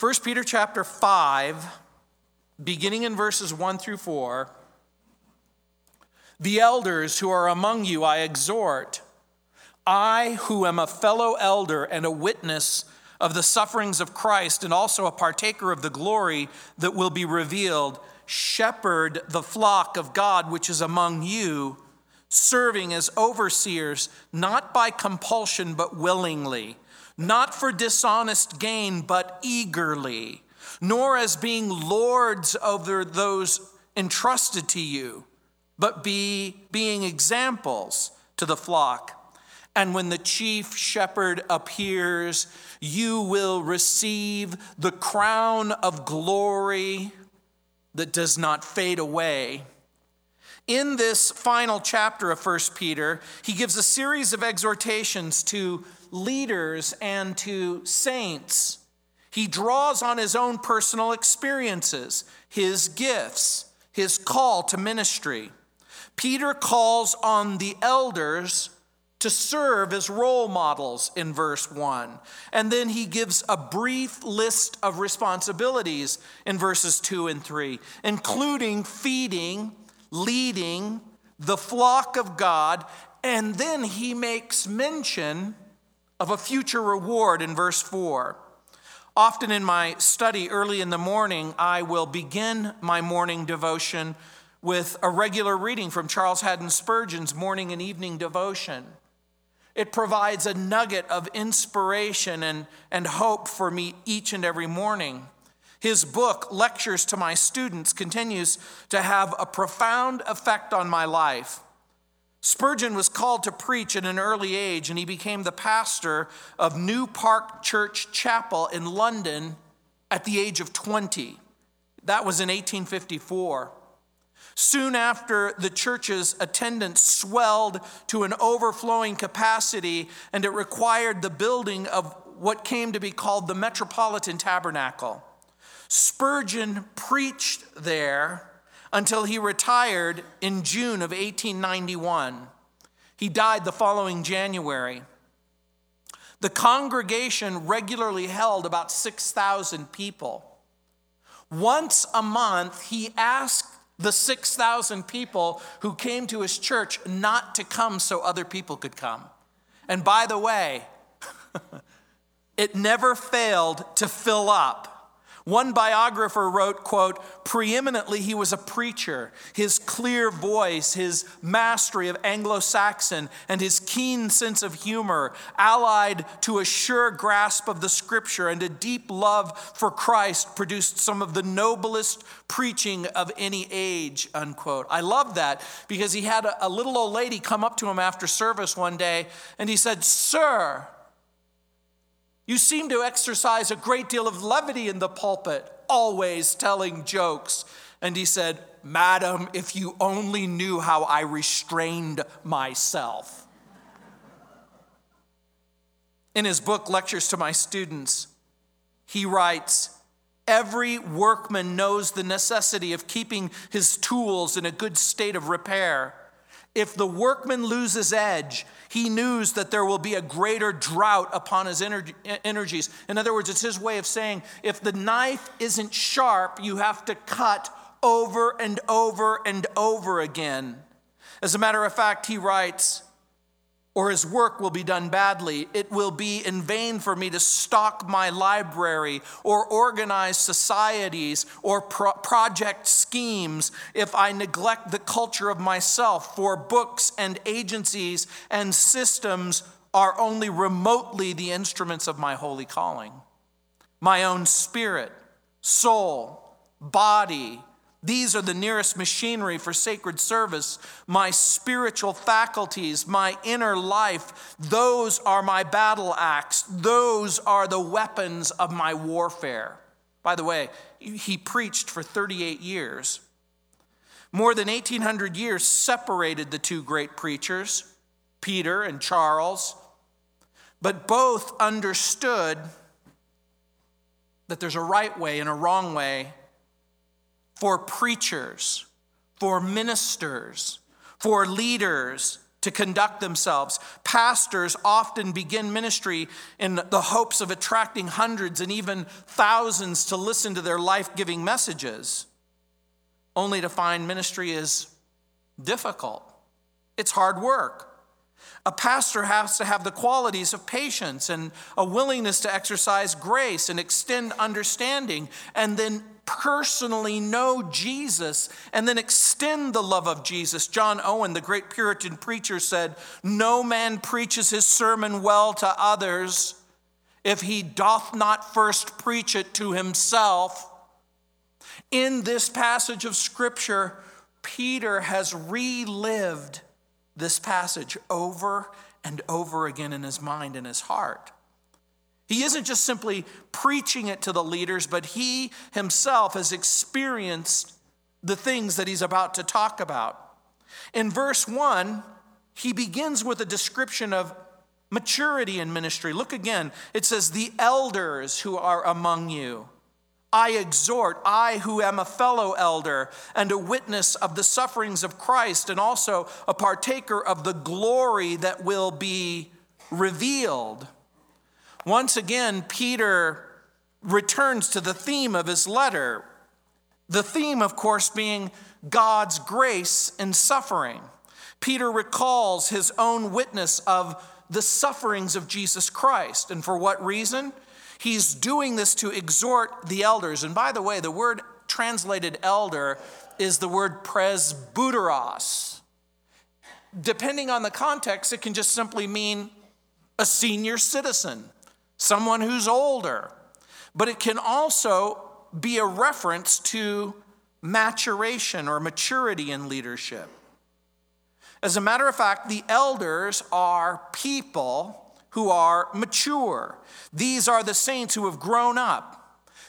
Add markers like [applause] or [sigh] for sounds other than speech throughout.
1 Peter chapter 5, beginning in verses 1 through 4. The elders who are among you I exhort, I who am a fellow elder and a witness of the sufferings of Christ and also a partaker of the glory that will be revealed, shepherd the flock of God which is among you, serving as overseers, not by compulsion but willingly not for dishonest gain, but eagerly, nor as being lords over those entrusted to you, but be being examples to the flock. And when the chief shepherd appears, you will receive the crown of glory that does not fade away. In this final chapter of 1 Peter, he gives a series of exhortations to leaders and to saints. He draws on his own personal experiences, his gifts, his call to ministry. Peter calls on the elders to serve as role models in verse 1. And then he gives a brief list of responsibilities in verses 2 and 3, including feeding, leading the flock of God. And then he makes mention of a future reward in verse 4. Often in my study early in the morning, I will begin my morning devotion with a regular reading from Charles Haddon Spurgeon's morning and evening devotion. It provides a nugget of inspiration and, and hope for me each and every morning. His book, Lectures to My Students, continues to have a profound effect on my life. Spurgeon was called to preach at an early age, and he became the pastor of New Park Church Chapel in London at the age of 20. That was in 1854. Soon after, the church's attendance swelled to an overflowing capacity, and it required the building of what came to be called the Metropolitan Tabernacle. Spurgeon preached there until he retired in June of 1891. He died the following January. The congregation regularly held about 6,000 people. Once a month, he asked the 6,000 people who came to his church not to come so other people could come. And by the way, [laughs] it never failed to fill up. One biographer wrote, quote, preeminently he was a preacher. His clear voice, his mastery of Anglo-Saxon, and his keen sense of humor, allied to a sure grasp of the scripture and a deep love for Christ, produced some of the noblest preaching of any age, unquote. I love that because he had a, a little old lady come up to him after service one day and he said, Sir, you seem to exercise a great deal of levity in the pulpit, always telling jokes. And he said, Madam, if you only knew how I restrained myself. In his book, Lectures to My Students, he writes, Every workman knows the necessity of keeping his tools in a good state of repair. If the workman loses edge, he knows that there will be a greater drought upon his energies. In other words, it's his way of saying if the knife isn't sharp, you have to cut over and over and over again. As a matter of fact, he writes, or his work will be done badly. It will be in vain for me to stock my library or organize societies or pro- project schemes if I neglect the culture of myself, for books and agencies and systems are only remotely the instruments of my holy calling. My own spirit, soul, body, these are the nearest machinery for sacred service. My spiritual faculties, my inner life, those are my battle axe. Those are the weapons of my warfare. By the way, he preached for 38 years. More than 1,800 years separated the two great preachers, Peter and Charles, but both understood that there's a right way and a wrong way for preachers, for ministers, for leaders, to conduct themselves. Pastors often begin ministry in the hopes of attracting hundreds and even thousands to listen to their life giving messages, only to find ministry is difficult. It's hard work. A pastor has to have the qualities of patience and a willingness to exercise grace and extend understanding and then personally know Jesus and then extend the love of Jesus. John Owen, the great Puritan preacher, said, No man preaches his sermon well to others if he doth not first preach it to himself. In this passage of Scripture, Peter has relived this passage over and over again in his mind and his heart. He isn't just simply preaching it to the leaders, but he himself has experienced the things that he's about to talk about. In verse 1, he begins with a description of maturity in ministry. Look again. It says, The elders who are among you. I exhort, I who am a fellow elder and a witness of the sufferings of Christ, and also a partaker of the glory that will be revealed. Once again, Peter returns to the theme of his letter. The theme, of course, being God's grace in suffering. Peter recalls his own witness of the sufferings of Jesus Christ. And for what reason? He's doing this to exhort the elders. And by the way, the word translated elder is the word presbyteros. Depending on the context, it can just simply mean a senior citizen someone who's older. But it can also be a reference to maturation or maturity in leadership. As a matter of fact, the elders are people who are mature. These are the saints who have grown up.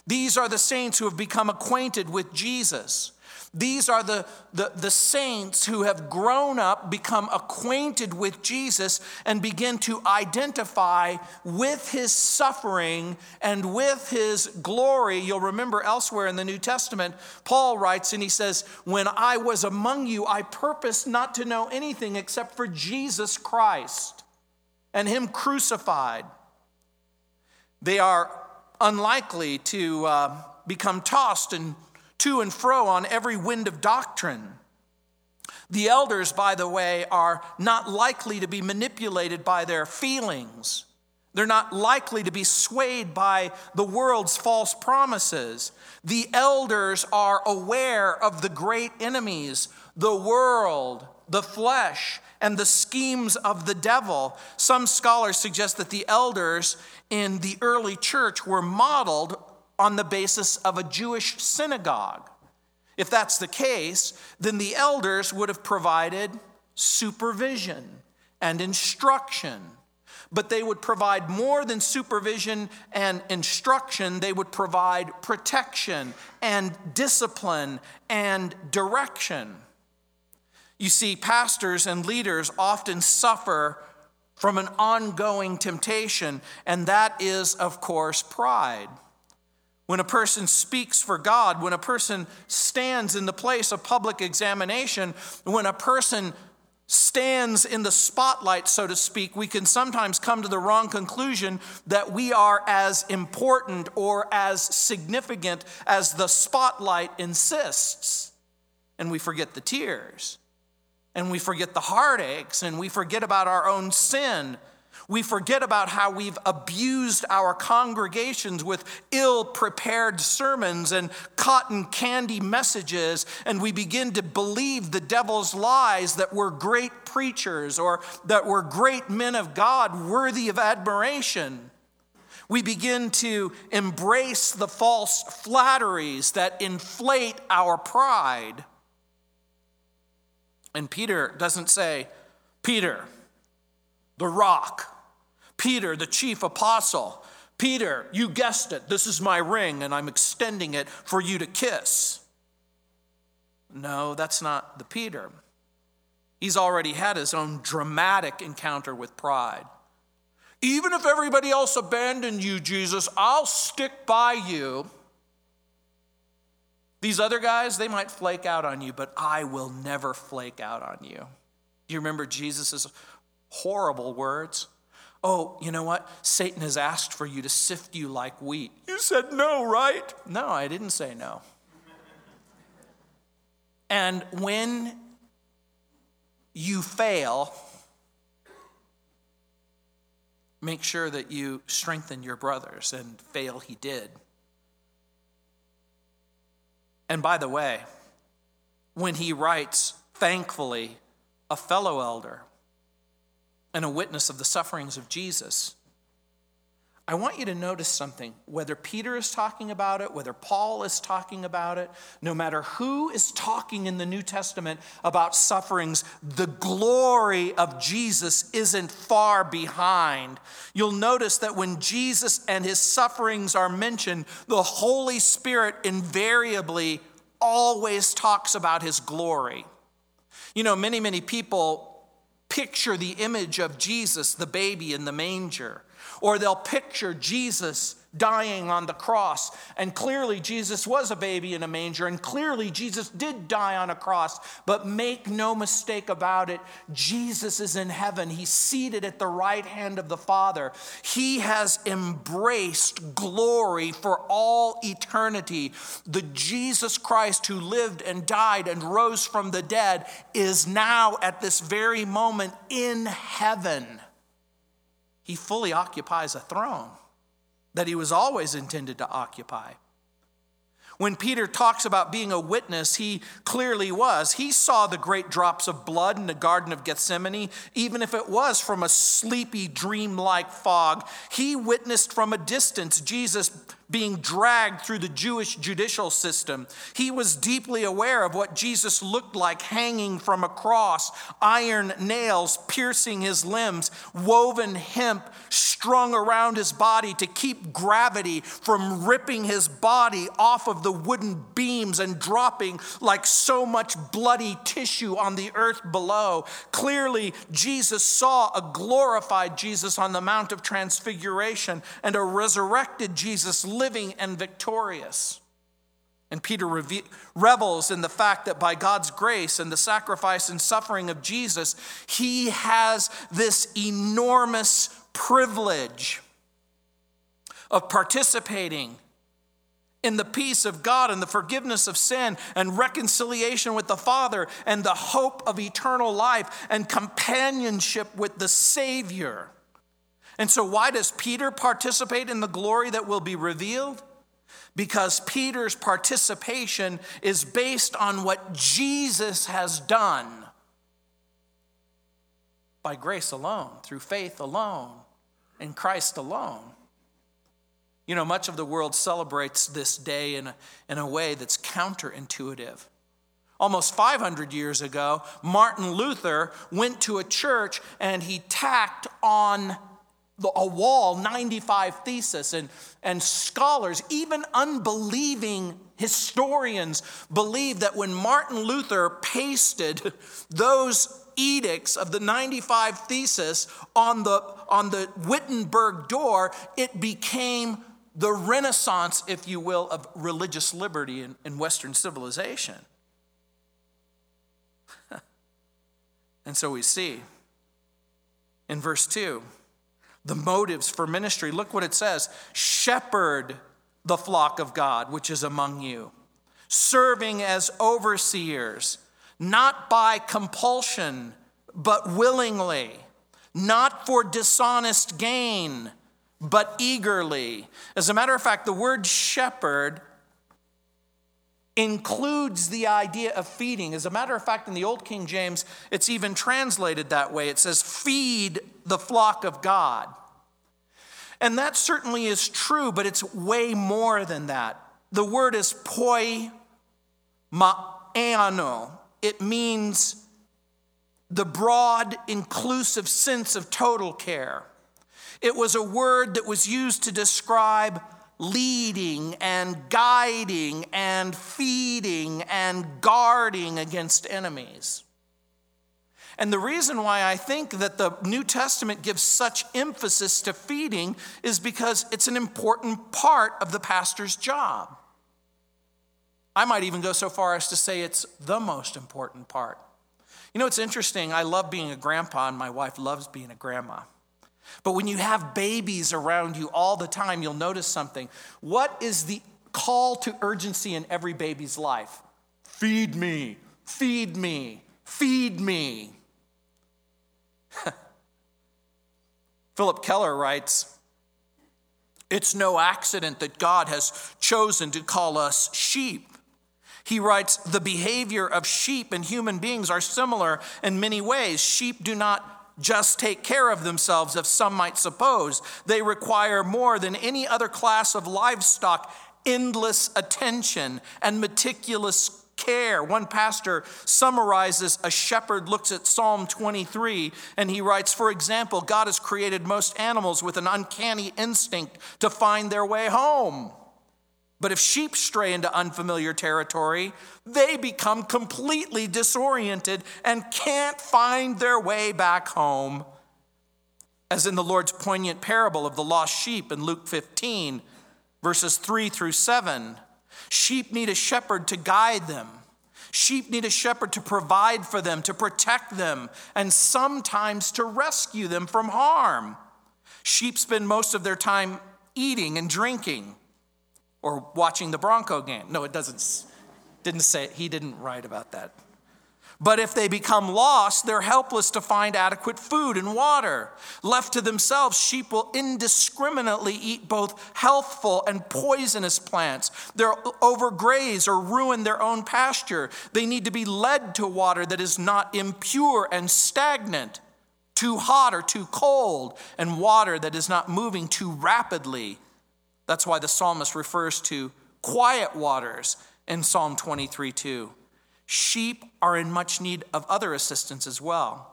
These are the saints who have become acquainted with Jesus. These are the, the, the, saints who have grown up, become acquainted with Jesus, and begin to identify with his suffering and with his glory. You'll remember elsewhere in the New Testament, Paul writes and he says, When I was among you, I purposed not to know anything except for Jesus Christ and him crucified. They are unlikely to uh, become tossed and to and fro on every wind of doctrine. The elders, by the way, are not likely to be manipulated by their feelings. They're not likely to be swayed by the world's false promises. The elders are aware of the great enemies, the world, the flesh, and the schemes of the devil. Some scholars suggest that the elders in the early church were modeled on the basis of a Jewish synagogue. If that's the case, then the elders would have provided supervision and instruction. But they would provide more than supervision and instruction, they would provide protection and discipline and direction. You see, pastors and leaders often suffer from an ongoing temptation, and that is, of course, pride. When a person speaks for God, when a person stands in the place of public examination, when a person stands in the spotlight, so to speak, we can sometimes come to the wrong conclusion that we are as important or as significant as the spotlight insists. And we forget the tears, and we forget the heartaches, and we forget about our own sin we forget about how we've abused our congregations with ill prepared sermons and cotton candy messages, and we begin to believe the devil's lies that we're great preachers or that we're great men of God worthy of admiration. We begin to embrace the false flatteries that inflate our pride. And Peter doesn't say, Peter, the rock, Peter, the chief apostle. Peter, you guessed it. This is my ring, and I'm extending it for you to kiss. No, that's not the Peter. He's already had his own dramatic encounter with pride. Even if everybody else abandoned you, Jesus, I'll stick by you. These other guys, they might flake out on you, but I will never flake out on you. Do you remember Jesus' horrible words? Oh, you know what? Satan has asked for you to sift you like wheat. You said no, right? No, I didn't say no. And when you fail, make sure that you strengthen your brothers, and fail he did. And by the way, when he writes, thankfully, a fellow elder and a witness of the sufferings of Jesus, I want you to notice something. Whether Peter is talking about it, whether Paul is talking about it, no matter who is talking in the New Testament about sufferings, the glory of Jesus isn't far behind. You'll notice that when Jesus and his sufferings are mentioned, the Holy Spirit invariably always talks about his glory. You know, many, many people picture the image of Jesus, the baby in the manger or they'll picture Jesus dying on the cross. And clearly, Jesus was a baby in a manger, and clearly, Jesus did die on a cross. But make no mistake about it, Jesus is in heaven. He's seated at the right hand of the Father. He has embraced glory for all eternity. The Jesus Christ who lived and died and rose from the dead is now at this very moment in heaven he fully occupies a throne that he was always intended to occupy. When Peter talks about being a witness, he clearly was. He saw the great drops of blood in the Garden of Gethsemane, even if it was from a sleepy, dreamlike fog. He witnessed from a distance Jesus being dragged through the Jewish judicial system. He was deeply aware of what Jesus looked like hanging from a cross, iron nails piercing his limbs, woven hemp strung around his body to keep gravity from ripping his body off of the wooden beams and dropping like so much bloody tissue on the earth below. Clearly, Jesus saw a glorified Jesus on the Mount of Transfiguration and a resurrected Jesus living and victorious. And Peter revels in the fact that by God's grace and the sacrifice and suffering of Jesus, he has this enormous privilege of participating in the peace of God and the forgiveness of sin and reconciliation with the Father and the hope of eternal life and companionship with the Savior. And so, why does Peter participate in the glory that will be revealed? Because Peter's participation is based on what Jesus has done by grace alone, through faith alone, in Christ alone. You know, much of the world celebrates this day in a, in a way that's counterintuitive. Almost 500 years ago, Martin Luther went to a church and he tacked on a wall 95 theses and, and scholars even unbelieving historians believe that when martin luther pasted those edicts of the 95 thesis on the, on the wittenberg door it became the renaissance if you will of religious liberty in, in western civilization. [laughs] And so we see in verse 2 the motives for ministry. Look what it says shepherd the flock of God which is among you, serving as overseers, not by compulsion, but willingly, not for dishonest gain, but eagerly. As a matter of fact, the word shepherd includes the idea of feeding. As a matter of fact, in the Old King James, it's even translated that way. It says, Feed the flock of God. And that certainly is true, but it's way more than that. The word is poi ma'ano. It means the broad, inclusive sense of total care. It was a word that was used to describe leading and guiding and feeding and guarding against enemies. And the reason why I think that the New Testament gives such emphasis to feeding is because it's an important part of the pastor's job. I might even go so far as to say it's the most important part. You know, it's interesting. I love being a grandpa, and my wife loves being a grandma. But when you have babies around you all the time, you'll notice something. What is the call to urgency in every baby's life? Feed me, feed me, feed me. [laughs] Phillip Keller writes It's no accident that God has chosen to call us sheep. He writes, The behavior of sheep and human beings are similar in many ways. Sheep do not just take care of themselves, as some might suppose. They require more than any other class of livestock endless attention and meticulous care. One pastor summarizes a shepherd looks at Psalm 23 and he writes, For example, God has created most animals with an uncanny instinct to find their way home. But if sheep stray into unfamiliar territory, they become completely disoriented and can't find their way back home. As in the Lord's poignant parable of the lost sheep in Luke 15, verses 3 through 7. Sheep need a shepherd to guide them. Sheep need a shepherd to provide for them, to protect them, and sometimes to rescue them from harm. Sheep spend most of their time eating and drinking or watching the Bronco game. No, it doesn't. Didn't say he didn't write about that. But if they become lost, they're helpless to find adequate food and water. Left to themselves, sheep will indiscriminately eat both healthful and poisonous plants. They'll overgraze or ruin their own pasture. They need to be led to water that is not impure and stagnant, too hot or too cold, and water that is not moving too rapidly. That's why the psalmist refers to quiet waters in Psalm 23 2. Sheep are in much need of other assistance as well.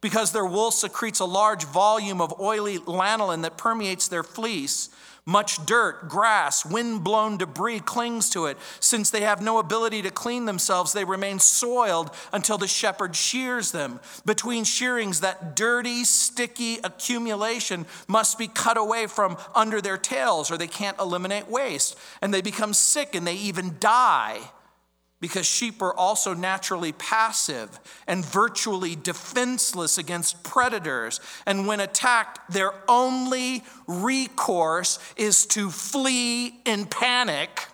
Because their wool secretes a large volume of oily lanolin that permeates their fleece, much dirt, grass, wind blown debris clings to it. Since they have no ability to clean themselves, they remain soiled until the shepherd shears them. Between shearings, that dirty, sticky accumulation must be cut away from under their tails, or they can't eliminate waste. And they become sick and they even die because sheep are also naturally passive and virtually defenseless against predators. And when attacked, their only recourse is to flee in panic.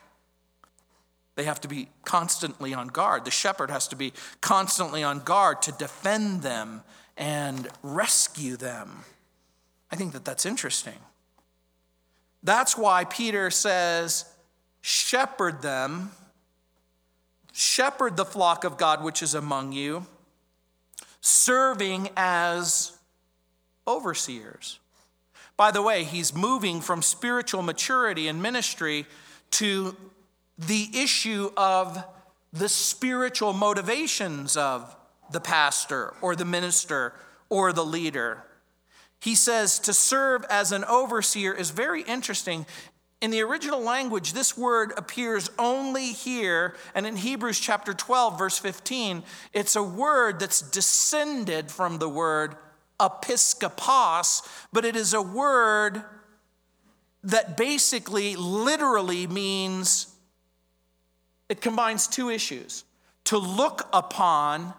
They have to be constantly on guard. The shepherd has to be constantly on guard to defend them and rescue them. I think that that's interesting. That's why Peter says, shepherd them shepherd the flock of God which is among you, serving as overseers. By the way, he's moving from spiritual maturity and ministry to the issue of the spiritual motivations of the pastor or the minister or the leader. He says to serve as an overseer is very interesting. In the original language, this word appears only here, and in Hebrews chapter 12, verse 15, it's a word that's descended from the word episkopos, but it is a word that basically, literally means it combines two issues to look upon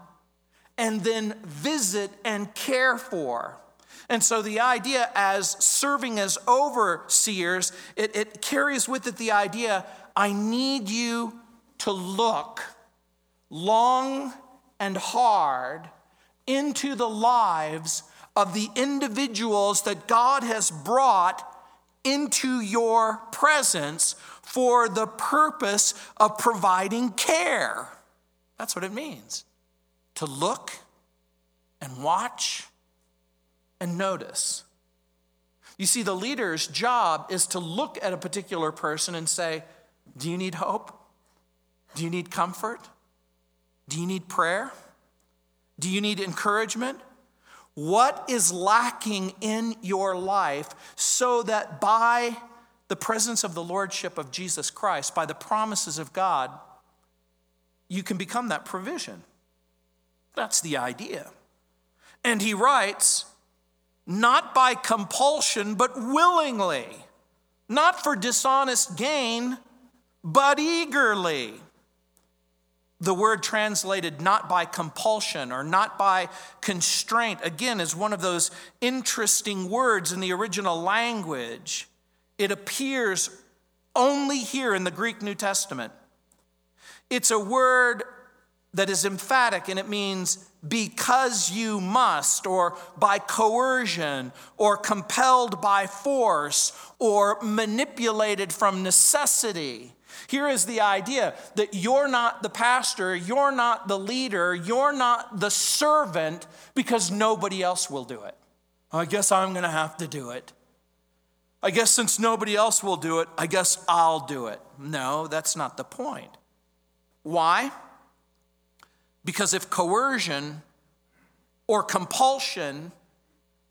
and then visit and care for. And so the idea as serving as overseers, it, it carries with it the idea I need you to look long and hard into the lives of the individuals that God has brought into your presence for the purpose of providing care. That's what it means to look and watch and notice. You see, the leader's job is to look at a particular person and say, Do you need hope? Do you need comfort? Do you need prayer? Do you need encouragement? What is lacking in your life so that by the presence of the Lordship of Jesus Christ, by the promises of God, you can become that provision? That's the idea. And he writes, not by compulsion, but willingly, not for dishonest gain, but eagerly. the word translated not by compulsion or not by constraint, again, is one of those interesting words in the original language. It appears only here in the Greek New Testament. It's a word that is emphatic and it means because you must, or by coercion, or compelled by force, or manipulated from necessity. Here is the idea that you're not the pastor, you're not the leader, you're not the servant because nobody else will do it. I guess I'm going to have to do it. I guess since nobody else will do it, I guess I'll do it. No, that's not the point. Why? Because if coercion or compulsion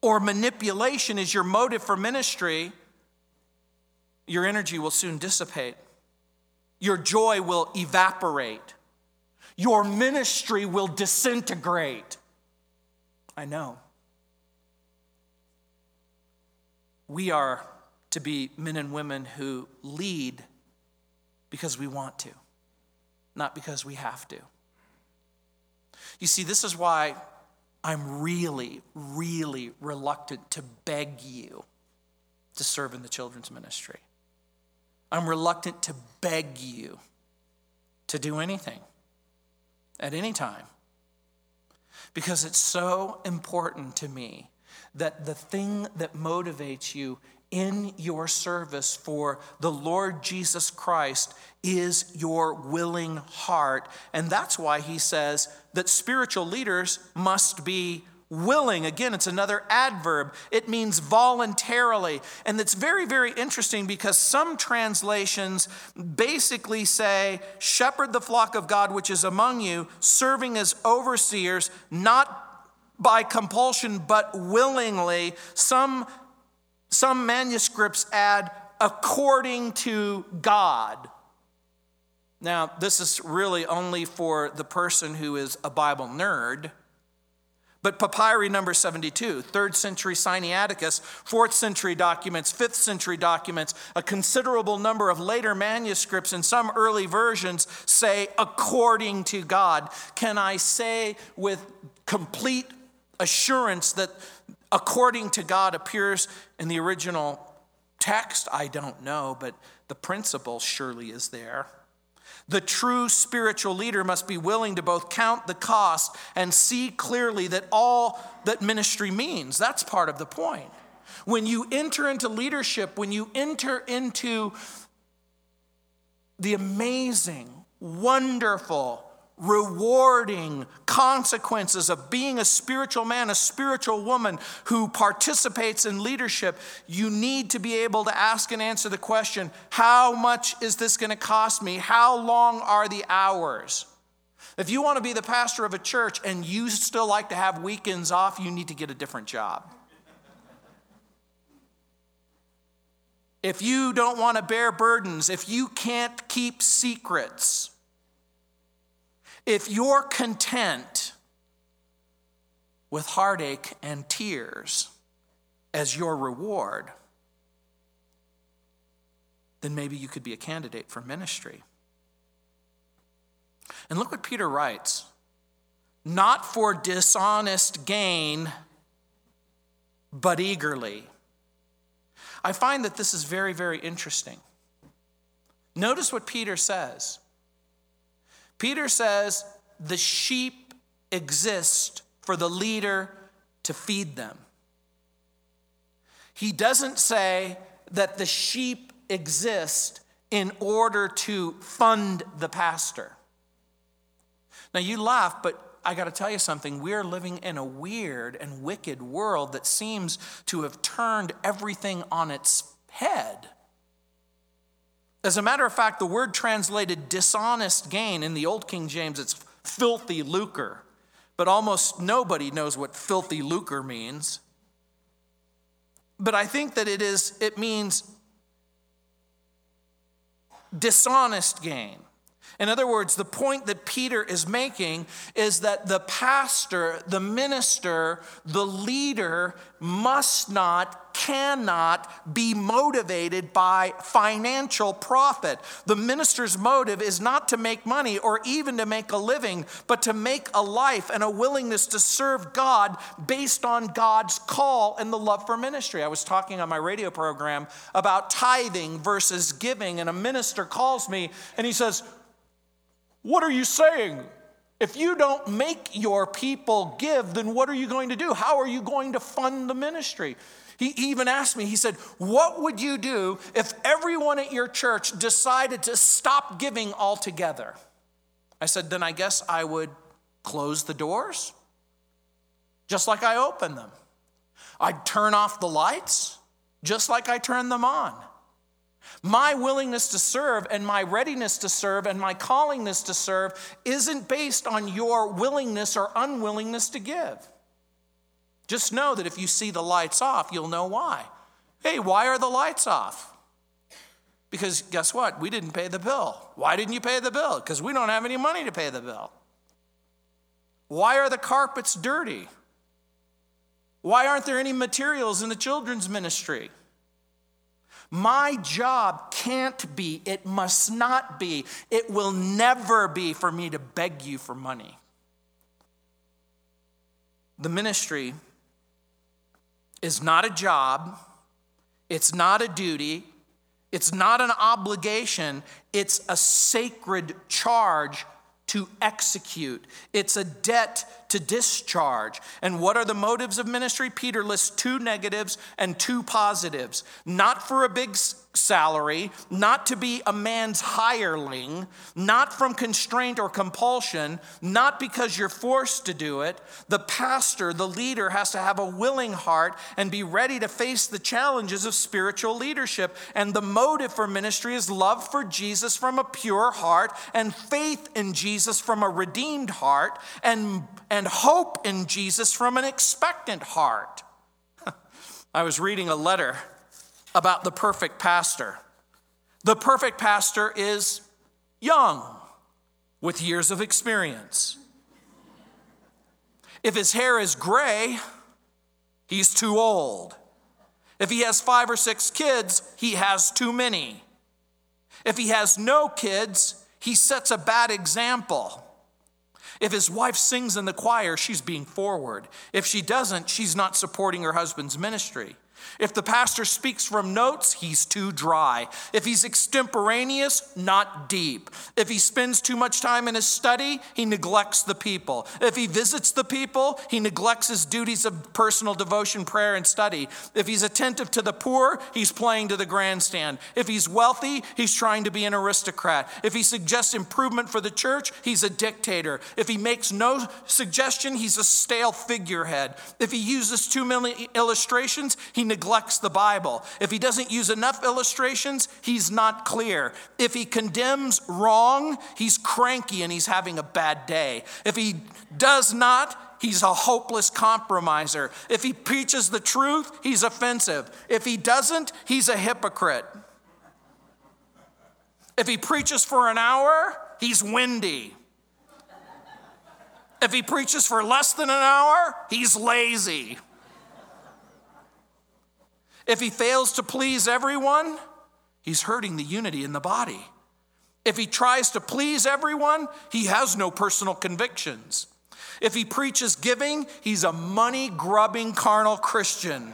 or manipulation is your motive for ministry, your energy will soon dissipate. Your joy will evaporate. Your ministry will disintegrate. I know. We are to be men and women who lead because we want to, not because we have to. You see, this is why I'm really, really reluctant to beg you to serve in the children's ministry. I'm reluctant to beg you to do anything at any time because it's so important to me that the thing that motivates you in your service for the Lord Jesus Christ is your willing heart. And that's why he says that spiritual leaders must be willing. Again, it's another adverb. It means voluntarily. And it's very, very interesting because some translations basically say, Shepherd the flock of God which is among you, serving as overseers, not by compulsion, but willingly. Some some manuscripts add according to God. Now, this is really only for the person who is a Bible nerd. But papyri number 72, third century Sinaiticus, fourth century documents, fifth century documents, a considerable number of later manuscripts and some early versions say, according to God. Can I say with complete assurance that according to God appears in the original text? I don't know, but the principle surely is there. The true spiritual leader must be willing to both count the cost and see clearly that all that ministry means. That's part of the point. When you enter into leadership, when you enter into the amazing, wonderful, rewarding consequences of being a spiritual man, a spiritual woman who participates in leadership, you need to be able to ask and answer the question how much is this going to cost me? How long are the hours? If you want to be the pastor of a church and you still like to have weekends off, you need to get a different job. If you don't want to bear burdens, if you can't keep secrets, if you're content with heartache and tears as your reward, then maybe you could be a candidate for ministry. And look what Peter writes not for dishonest gain, but eagerly. I find that this is very, very interesting. Notice what Peter says. Peter says the sheep exist for the leader to feed them. He doesn't say that the sheep exist in order to fund the pastor. Now, you laugh, but I got to tell you something. We're living in a weird and wicked world that seems to have turned everything on its head. As a matter of fact, the word translated dishonest gain in the Old King James, it's filthy lucre. But almost nobody knows what filthy lucre means. But I think that it is, it means dishonest gain. In other words, the point that Peter is making is that the pastor, the minister, the leader must not, cannot be motivated by financial profit. The minister's motive is not to make money or even to make a living, but to make a life and a willingness to serve God based on God's call and the love for ministry. I was talking on my radio program about tithing versus giving, and a minister calls me and he says, what are you saying? If you don't make your people give, then what are you going to do? How are you going to fund the ministry? He even asked me, he said, What would you do if everyone at your church decided to stop giving altogether? I said, Then I guess I would close the doors, just like I opened them. I'd turn off the lights, just like I turned them on. My willingness to serve and my readiness to serve and my callingness to serve isn't based on your willingness or unwillingness to give. Just know that if you see the lights off, you'll know why. Hey, why are the lights off? Because guess what? We didn't pay the bill. Why didn't you pay the bill? Because we don't have any money to pay the bill. Why are the carpets dirty? Why aren't there any materials in the children's ministry? My job can't be, it must not be, it will never be for me to beg you for money. The ministry is not a job, it's not a duty, it's not an obligation, it's a sacred charge to execute. It's a debt to discharge. And what are the motives of ministry? Peter lists two negatives and two positives. Not for a big salary, not to be a man's hireling, not from constraint or compulsion, not because you're forced to do it. The pastor, the leader, has to have a willing heart and be ready to face the challenges of spiritual leadership. And the motive for ministry is love for Jesus from a pure heart and faith in Jesus from a redeemed heart and, and hope in Jesus from an expectant heart. [laughs] I was reading a letter about the perfect pastor. The perfect pastor is young with years of experience. If his hair is gray, he's too old. If he has five or six kids, he has too many. If he has no kids, he sets a bad example. If his wife sings in the choir, she's being forward. If she doesn't, she's not supporting her husband's ministry. If the pastor speaks from notes, he's too dry. If he's extemporaneous, not deep. If he spends too much time in his study, he neglects the people. If he visits the people, he neglects his duties of personal devotion, prayer, and study. If he's attentive to the poor, he's playing to the grandstand. If he's wealthy, he's trying to be an aristocrat. If he suggests improvement for the church, he's a dictator. If he makes no suggestion, he's a stale figurehead. If he uses too many illustrations, he neglects the Bible. If he doesn't use enough illustrations, he's not clear. If he condemns wrong, he's cranky and he's having a bad day. If he does not, he's a hopeless compromiser. If he preaches the truth, he's offensive. If he doesn't, he's a hypocrite. If he preaches for an hour, he's windy. If he preaches for less than an hour, he's lazy. If he fails to please everyone, he's hurting the unity in the body. If he tries to please everyone, he has no personal convictions. If he preaches giving, he's a money grubbing carnal Christian.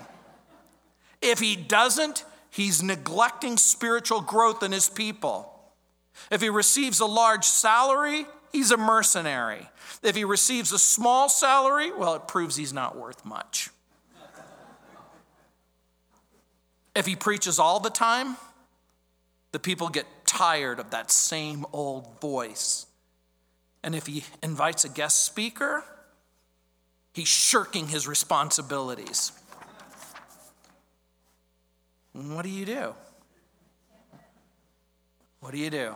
If he doesn't, he's neglecting spiritual growth in his people. If he receives a large salary, he's a mercenary. If he receives a small salary, well, it proves he's not worth much. If he preaches all the time, the people get tired of that same old voice. And if he invites a guest speaker, he's shirking his responsibilities. What do you do? What do you do?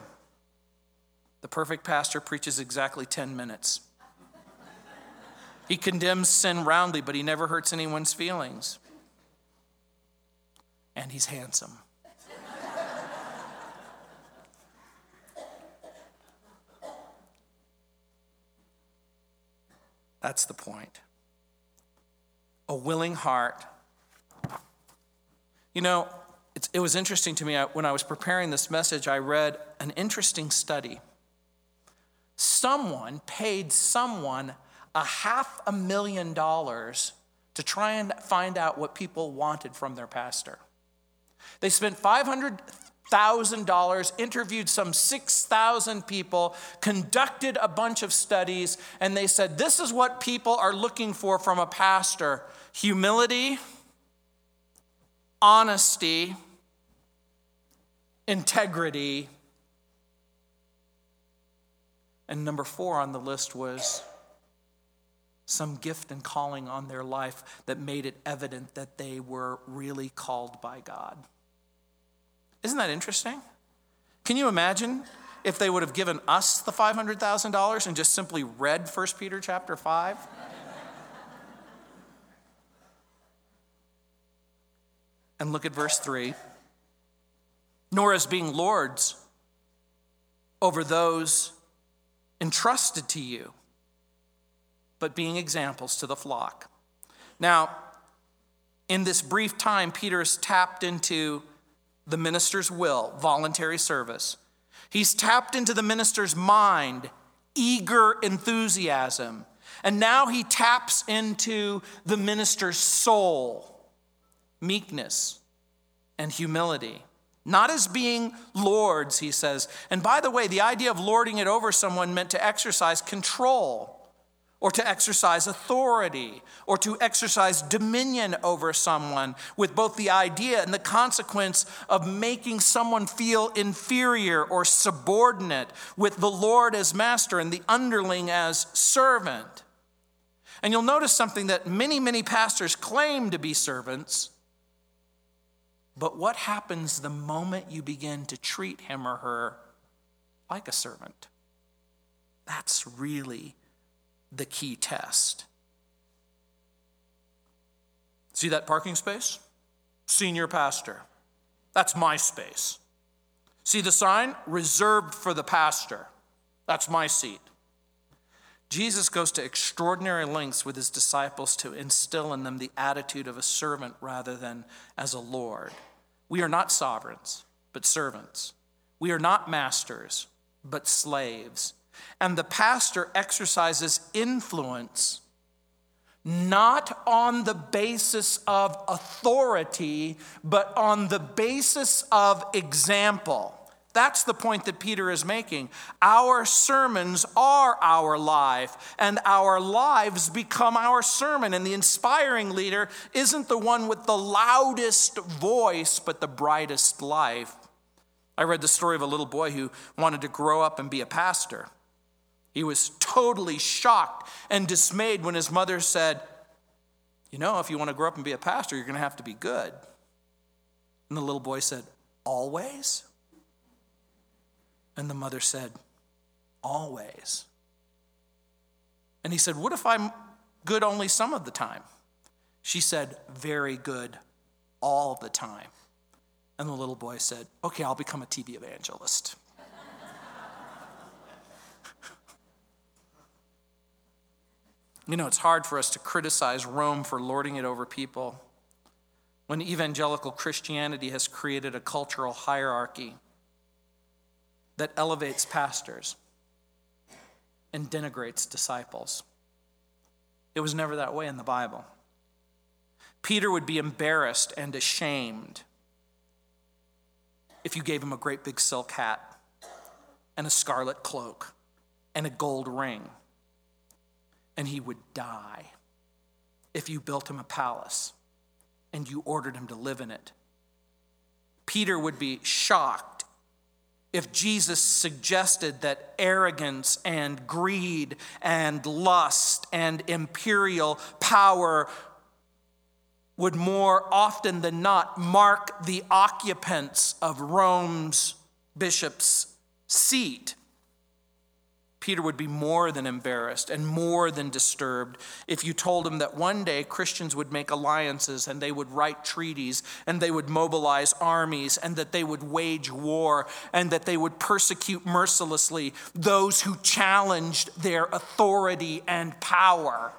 The perfect pastor preaches exactly 10 minutes. He condemns sin roundly, but he never hurts anyone's feelings and he's handsome. That's the point. A willing heart. You know, it was interesting to me I, when I was preparing this message, I read an interesting study. Someone paid someone a half a million dollars to try and find out what people wanted from their pastor. They spent $500,000, interviewed some 6,000 people, conducted a bunch of studies, and they said, This is what people are looking for from a pastor humility, honesty, integrity. And number four on the list was some gift and calling on their life that made it evident that they were really called by God. Isn't that interesting? Can you imagine if they would have given us the $500,000 and just simply read 1 Peter chapter 5? and look at verse 3 nor as being lords over those entrusted to you but being examples to the flock. Now, in this brief time, Peter has tapped into the minister's will, voluntary service. He's tapped into the minister's mind, eager enthusiasm. And now he taps into the minister's soul, meekness and humility. Not as being lords, he says. And by the way, the idea of lording it over someone meant to exercise control or to exercise authority, or to exercise dominion over someone, with both the idea and the consequence of making someone feel inferior or subordinate, with the Lord as master and the underling as servant. And you'll notice something that many, many pastors claim to be servants. But what happens the moment you begin to treat him or her like a servant? That's really the key test. See that parking space? Senior pastor. That's my space. See the sign? Reserved for the pastor. That's my seat. Jesus goes to extraordinary lengths with his disciples to instill in them the attitude of a servant rather than as a Lord. We are not sovereigns, but servants. We are not masters, but slaves. And the pastor exercises influence not on the basis of authority, but on the basis of example. That's the point that Peter is making. Our sermons are our life, and our lives become our sermon. And the inspiring leader isn't the one with the loudest voice, but the brightest life. I read the story of a little boy who wanted to grow up and be a pastor. He was totally shocked and dismayed when his mother said, You know, if you want to grow up and be a pastor, you're going to have to be good. And the little boy said, Always? And the mother said, Always. And he said, What if I'm good only some of the time? She said, Very good all the time. And the little boy said, Okay, I'll become a TV evangelist. You know, it's hard for us to criticize Rome for lording it over people when evangelical Christianity has created a cultural hierarchy that elevates pastors and denigrates disciples. It was never that way in the Bible. Peter would be embarrassed and ashamed if you gave him a great big silk hat and a scarlet cloak and a gold ring and he would die if you built him a palace and you ordered him to live in it. Peter would be shocked if Jesus suggested that arrogance and greed and lust and imperial power would more often than not mark the occupants of Rome's bishop's seat. Peter would be more than embarrassed and more than disturbed if you told him that one day Christians would make alliances and they would write treaties and they would mobilize armies and that they would wage war and that they would persecute mercilessly those who challenged their authority and power.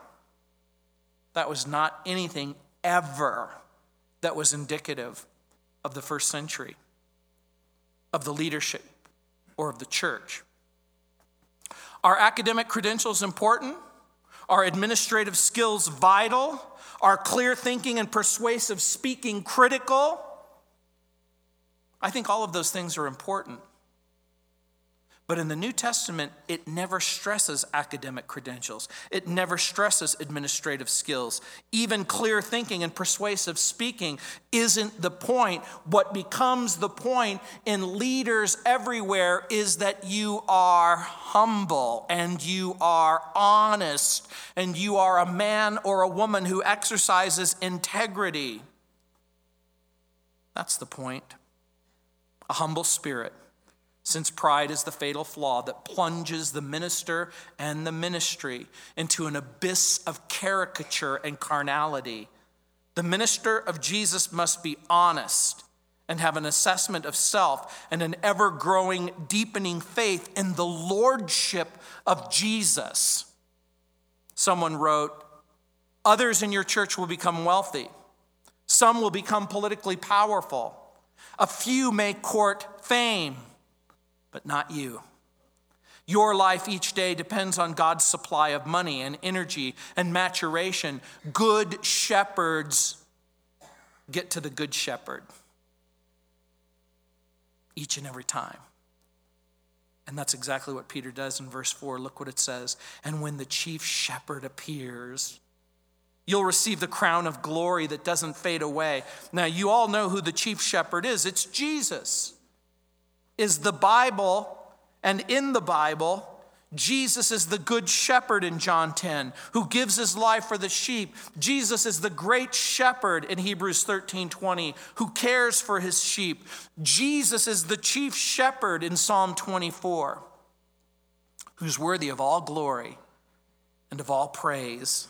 That was not anything ever that was indicative of the first century, of the leadership, or of the church. Are academic credentials important? Are administrative skills vital? Are clear thinking and persuasive speaking critical? I think all of those things are important. But in the New Testament, it never stresses academic credentials. It never stresses administrative skills. Even clear thinking and persuasive speaking isn't the point. What becomes the point in leaders everywhere is that you are humble and you are honest and you are a man or a woman who exercises integrity. That's the point. A humble spirit since pride is the fatal flaw that plunges the minister and the ministry into an abyss of caricature and carnality. The minister of Jesus must be honest and have an assessment of self and an ever growing, deepening faith in the lordship of Jesus. Someone wrote, Others in your church will become wealthy, some will become politically powerful, a few may court fame but not you. Your life each day depends on God's supply of money and energy and maturation. Good shepherds get to the good shepherd each and every time. And that's exactly what Peter does in verse 4. Look what it says. And when the chief shepherd appears, you'll receive the crown of glory that doesn't fade away. Now, you all know who the chief shepherd is it's Jesus is the Bible, and in the Bible, Jesus is the good shepherd in John 10 who gives his life for the sheep. Jesus is the great shepherd in Hebrews 13 20 who cares for his sheep. Jesus is the chief shepherd in Psalm 24 who's worthy of all glory and of all praise.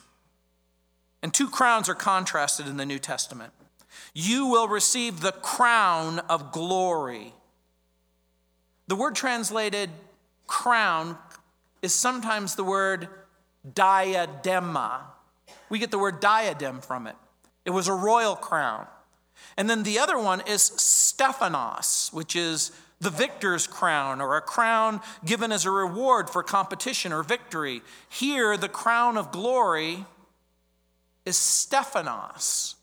And two crowns are contrasted in the New Testament. You will receive the crown of glory the word translated crown is sometimes the word diadema. We get the word diadem from it. It was a royal crown. And then the other one is Stephanos, which is the victor's crown or a crown given as a reward for competition or victory. Here, the crown of glory is Stephanos.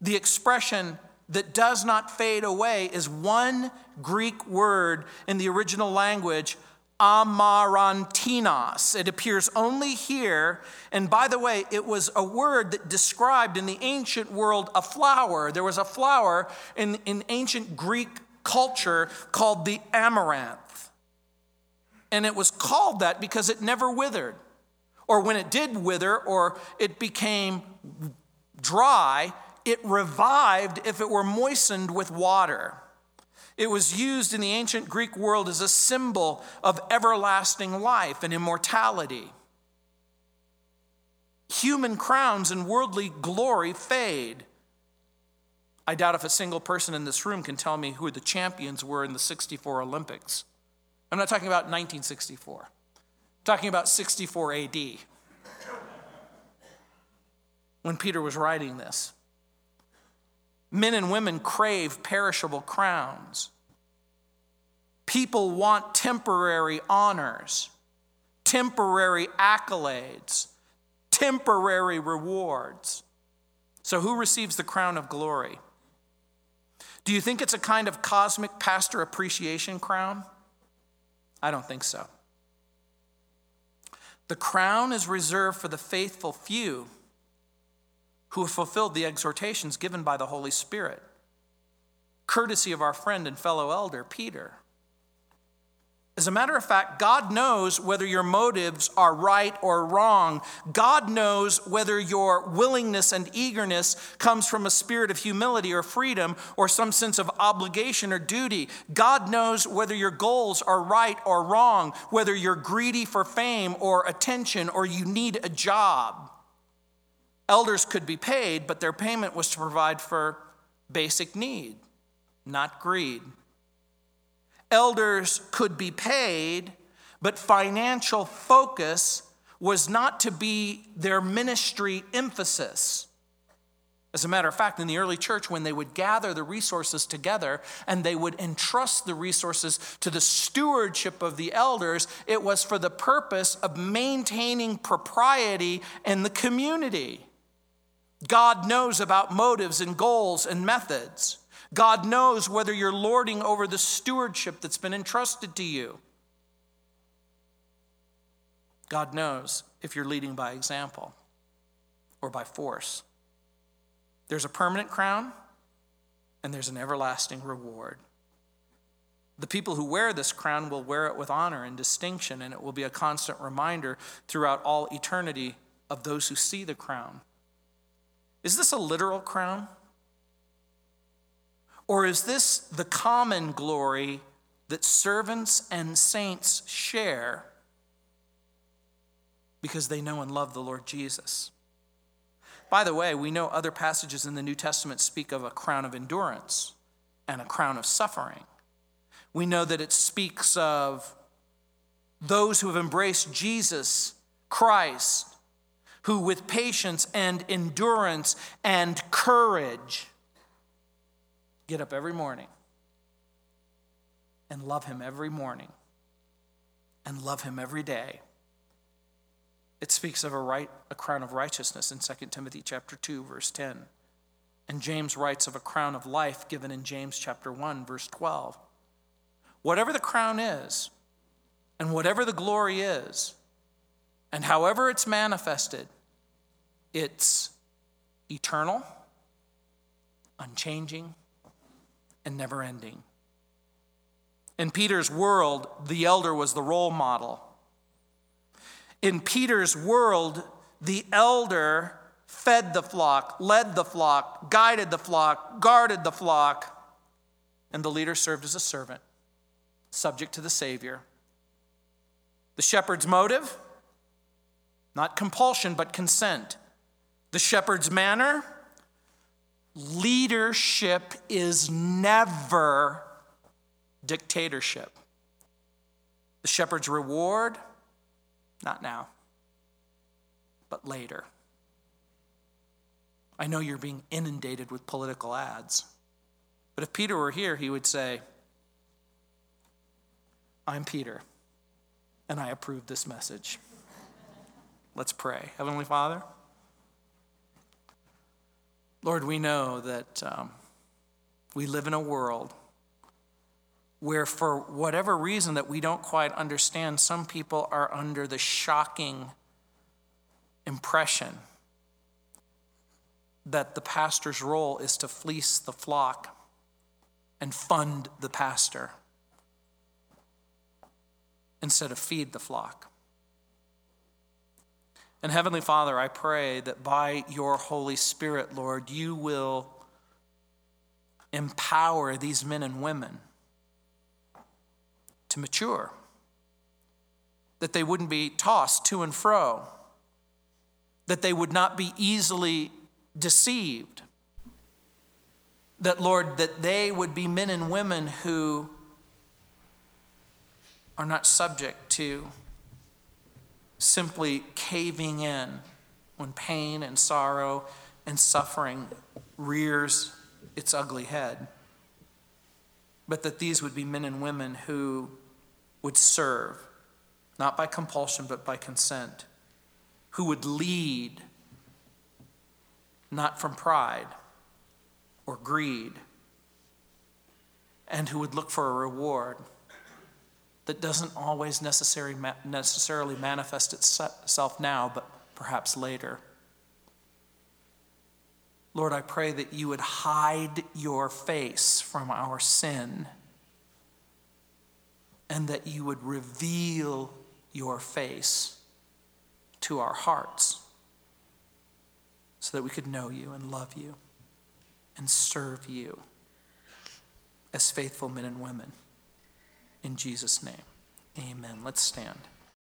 The expression that does not fade away is one Greek word in the original language, amarantinos. It appears only here. And by the way, it was a word that described in the ancient world a flower. There was a flower in, in ancient Greek culture called the amaranth. And it was called that because it never withered. Or when it did wither or it became dry, it revived if it were moistened with water. It was used in the ancient Greek world as a symbol of everlasting life and immortality. Human crowns and worldly glory fade. I doubt if a single person in this room can tell me who the champions were in the 64 Olympics. I'm not talking about 1964. I'm talking about 64 AD. When Peter was writing this. Men and women crave perishable crowns. People want temporary honors, temporary accolades, temporary rewards. So, who receives the crown of glory? Do you think it's a kind of cosmic pastor appreciation crown? I don't think so. The crown is reserved for the faithful few who have fulfilled the exhortations given by the Holy Spirit, courtesy of our friend and fellow elder, Peter. As a matter of fact, God knows whether your motives are right or wrong. God knows whether your willingness and eagerness comes from a spirit of humility or freedom or some sense of obligation or duty. God knows whether your goals are right or wrong, whether you're greedy for fame or attention or you need a job. Elders could be paid, but their payment was to provide for basic need, not greed. Elders could be paid, but financial focus was not to be their ministry emphasis. As a matter of fact, in the early church, when they would gather the resources together and they would entrust the resources to the stewardship of the elders, it was for the purpose of maintaining propriety in the community. God knows about motives and goals and methods. God knows whether you're lording over the stewardship that's been entrusted to you. God knows if you're leading by example or by force. There's a permanent crown and there's an everlasting reward. The people who wear this crown will wear it with honor and distinction, and it will be a constant reminder throughout all eternity of those who see the crown. Is this a literal crown? Or is this the common glory that servants and saints share because they know and love the Lord Jesus? By the way, we know other passages in the New Testament speak of a crown of endurance and a crown of suffering. We know that it speaks of those who have embraced Jesus Christ who, with patience and endurance and courage, get up every morning and love Him every morning and love Him every day. It speaks of a, right, a crown of righteousness in 2 Timothy chapter 2, verse 10. And James writes of a crown of life given in James chapter 1, verse 12. Whatever the crown is, and whatever the glory is, and however it's manifested, it's eternal, unchanging, and never ending. In Peter's world, the elder was the role model. In Peter's world, the elder fed the flock, led the flock, guided the flock, guarded the flock, and the leader served as a servant, subject to the Savior. The shepherd's motive? Not compulsion, but consent. The shepherd's manner? Leadership is never dictatorship. The shepherd's reward? Not now, but later. I know you're being inundated with political ads, but if Peter were here, he would say, I'm Peter, and I approve this message. Let's pray. Heavenly Father, Lord, we know that um, we live in a world where, for whatever reason that we don't quite understand, some people are under the shocking impression that the pastor's role is to fleece the flock and fund the pastor instead of feed the flock. And Heavenly Father, I pray that by your Holy Spirit, Lord, you will empower these men and women to mature, that they wouldn't be tossed to and fro, that they would not be easily deceived, that, Lord, that they would be men and women who are not subject to simply caving in when pain and sorrow and suffering rears its ugly head, but that these would be men and women who would serve, not by compulsion, but by consent, who would lead, not from pride or greed, and who would look for a reward that doesn't always necessarily, necessarily manifest itself now, but perhaps later. Lord, I pray that you would hide your face from our sin and that you would reveal your face to our hearts so that we could know you and love you and serve you as faithful men and women. In Jesus' name, amen. Let's stand.